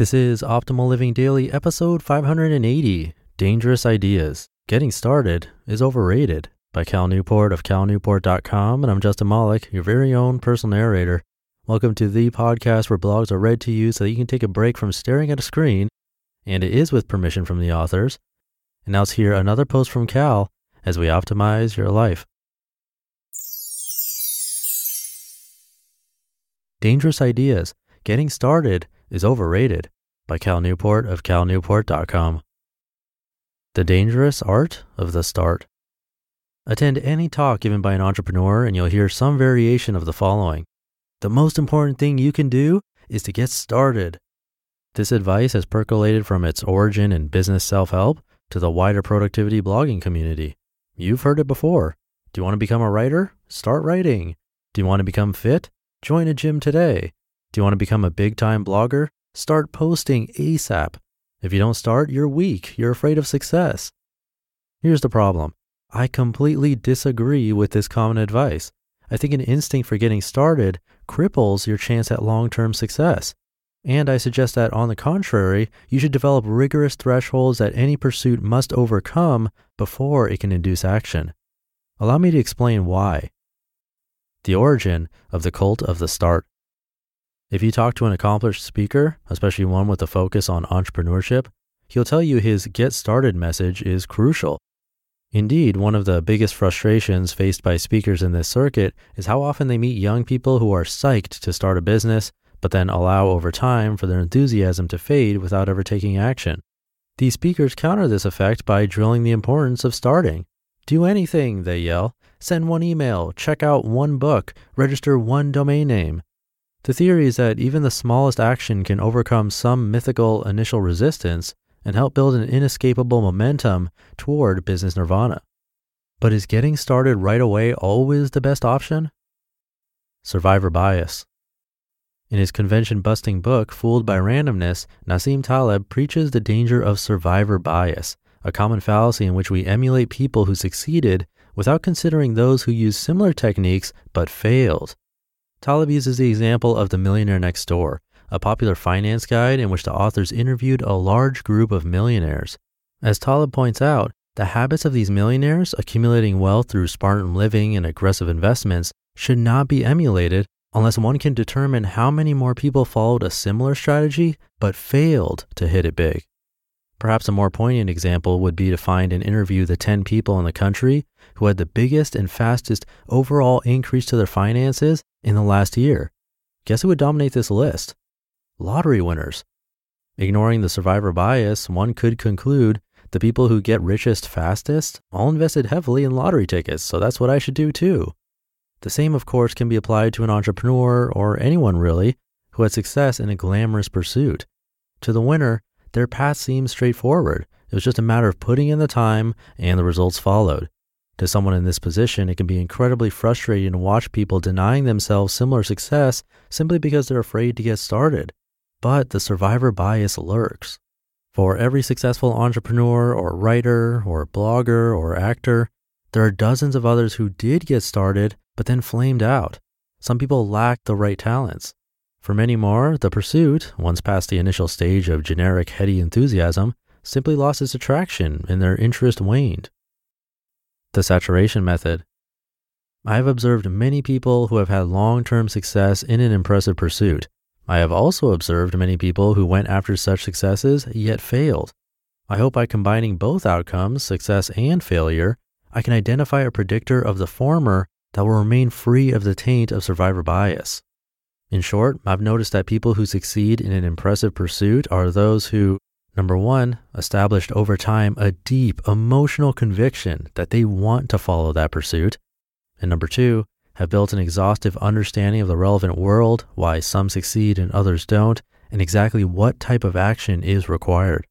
This is Optimal Living Daily, episode 580 Dangerous Ideas. Getting Started is Overrated by Cal Newport of calnewport.com. And I'm Justin Malik, your very own personal narrator. Welcome to the podcast where blogs are read to you so that you can take a break from staring at a screen. And it is with permission from the authors. And now let's hear another post from Cal as we optimize your life. Dangerous Ideas. Getting Started is Overrated by Cal Newport of calnewport.com. The Dangerous Art of the Start. Attend any talk given by an entrepreneur and you'll hear some variation of the following. The most important thing you can do is to get started. This advice has percolated from its origin in business self help to the wider productivity blogging community. You've heard it before. Do you want to become a writer? Start writing. Do you want to become fit? Join a gym today. Do you want to become a big time blogger? Start posting ASAP. If you don't start, you're weak. You're afraid of success. Here's the problem I completely disagree with this common advice. I think an instinct for getting started cripples your chance at long term success. And I suggest that, on the contrary, you should develop rigorous thresholds that any pursuit must overcome before it can induce action. Allow me to explain why. The origin of the cult of the start. If you talk to an accomplished speaker, especially one with a focus on entrepreneurship, he'll tell you his get started message is crucial. Indeed, one of the biggest frustrations faced by speakers in this circuit is how often they meet young people who are psyched to start a business, but then allow over time for their enthusiasm to fade without ever taking action. These speakers counter this effect by drilling the importance of starting. Do anything, they yell. Send one email, check out one book, register one domain name. The theory is that even the smallest action can overcome some mythical initial resistance and help build an inescapable momentum toward business nirvana. But is getting started right away always the best option? Survivor bias. In his convention busting book, Fooled by Randomness, Nassim Taleb preaches the danger of survivor bias, a common fallacy in which we emulate people who succeeded without considering those who used similar techniques but failed. Taleb uses the example of The Millionaire Next Door, a popular finance guide in which the authors interviewed a large group of millionaires. As Taleb points out, the habits of these millionaires, accumulating wealth through Spartan living and aggressive investments, should not be emulated unless one can determine how many more people followed a similar strategy but failed to hit it big. Perhaps a more poignant example would be to find and interview the 10 people in the country who had the biggest and fastest overall increase to their finances in the last year. Guess who would dominate this list? Lottery winners. Ignoring the survivor bias, one could conclude the people who get richest fastest all invested heavily in lottery tickets, so that's what I should do too. The same, of course, can be applied to an entrepreneur or anyone really who had success in a glamorous pursuit. To the winner, their path seems straightforward. It was just a matter of putting in the time and the results followed. To someone in this position, it can be incredibly frustrating to watch people denying themselves similar success simply because they're afraid to get started. But the survivor bias lurks. For every successful entrepreneur or writer or blogger or actor, there are dozens of others who did get started but then flamed out. Some people lack the right talents. For many more, the pursuit, once past the initial stage of generic heady enthusiasm, simply lost its attraction and their interest waned. The saturation method. I have observed many people who have had long term success in an impressive pursuit. I have also observed many people who went after such successes yet failed. I hope by combining both outcomes, success and failure, I can identify a predictor of the former that will remain free of the taint of survivor bias. In short, I've noticed that people who succeed in an impressive pursuit are those who, number one, established over time a deep emotional conviction that they want to follow that pursuit, and number two, have built an exhaustive understanding of the relevant world, why some succeed and others don't, and exactly what type of action is required.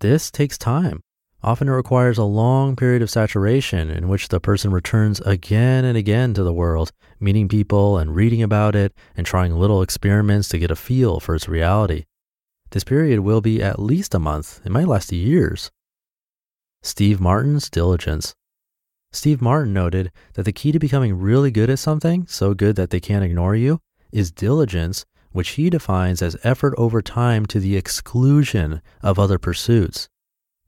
This takes time. Often it requires a long period of saturation in which the person returns again and again to the world, meeting people and reading about it and trying little experiments to get a feel for its reality. This period will be at least a month. It might last years. Steve Martin's diligence. Steve Martin noted that the key to becoming really good at something, so good that they can't ignore you, is diligence, which he defines as effort over time to the exclusion of other pursuits.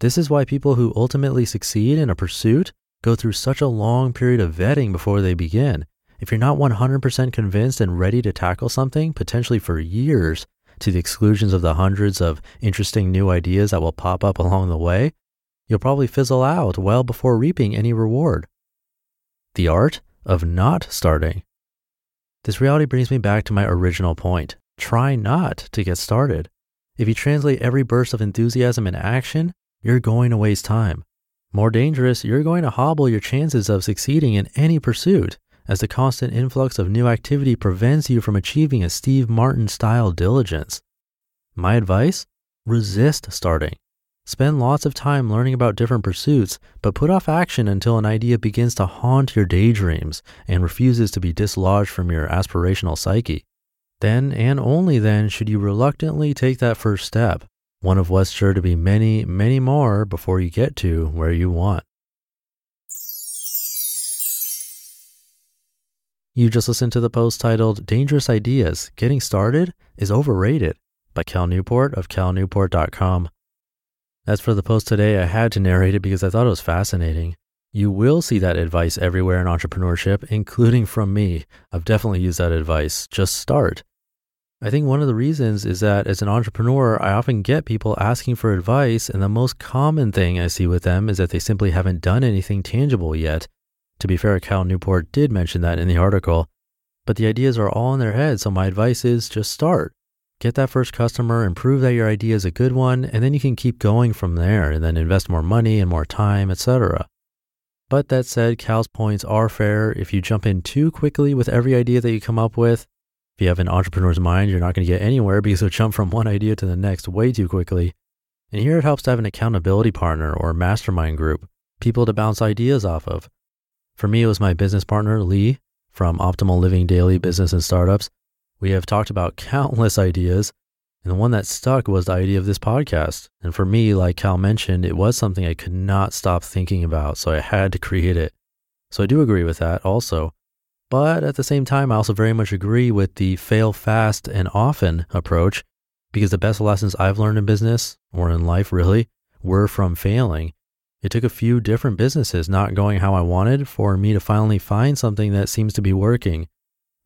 This is why people who ultimately succeed in a pursuit go through such a long period of vetting before they begin. If you're not 100% convinced and ready to tackle something, potentially for years, to the exclusions of the hundreds of interesting new ideas that will pop up along the way, you'll probably fizzle out well before reaping any reward. The art of not starting. This reality brings me back to my original point. Try not to get started. If you translate every burst of enthusiasm into action, you're going to waste time. More dangerous, you're going to hobble your chances of succeeding in any pursuit, as the constant influx of new activity prevents you from achieving a Steve Martin style diligence. My advice resist starting. Spend lots of time learning about different pursuits, but put off action until an idea begins to haunt your daydreams and refuses to be dislodged from your aspirational psyche. Then and only then should you reluctantly take that first step one of what's sure to be many, many more before you get to where you want. You just listened to the post titled Dangerous Ideas Getting Started is Overrated by Cal Newport of calnewport.com. As for the post today, I had to narrate it because I thought it was fascinating. You will see that advice everywhere in entrepreneurship, including from me. I've definitely used that advice. Just start. I think one of the reasons is that as an entrepreneur, I often get people asking for advice, and the most common thing I see with them is that they simply haven't done anything tangible yet. To be fair, Cal Newport did mention that in the article, but the ideas are all in their head, so my advice is just start. Get that first customer and prove that your idea is a good one, and then you can keep going from there and then invest more money and more time, etc. But that said, Cal's points are fair. If you jump in too quickly with every idea that you come up with, if you have an entrepreneur's mind, you're not going to get anywhere because you'll jump from one idea to the next way too quickly. And here it helps to have an accountability partner or mastermind group, people to bounce ideas off of. For me, it was my business partner, Lee, from Optimal Living Daily Business and Startups. We have talked about countless ideas, and the one that stuck was the idea of this podcast. And for me, like Cal mentioned, it was something I could not stop thinking about, so I had to create it. So I do agree with that also. But at the same time, I also very much agree with the fail fast and often approach because the best lessons I've learned in business or in life really were from failing. It took a few different businesses not going how I wanted for me to finally find something that seems to be working.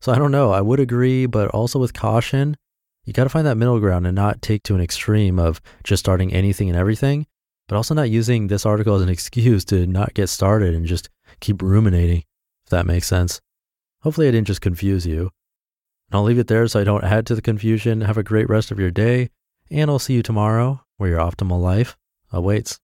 So I don't know, I would agree, but also with caution, you got to find that middle ground and not take to an extreme of just starting anything and everything, but also not using this article as an excuse to not get started and just keep ruminating, if that makes sense. Hopefully, I didn't just confuse you. And I'll leave it there so I don't add to the confusion. Have a great rest of your day, and I'll see you tomorrow where your optimal life awaits.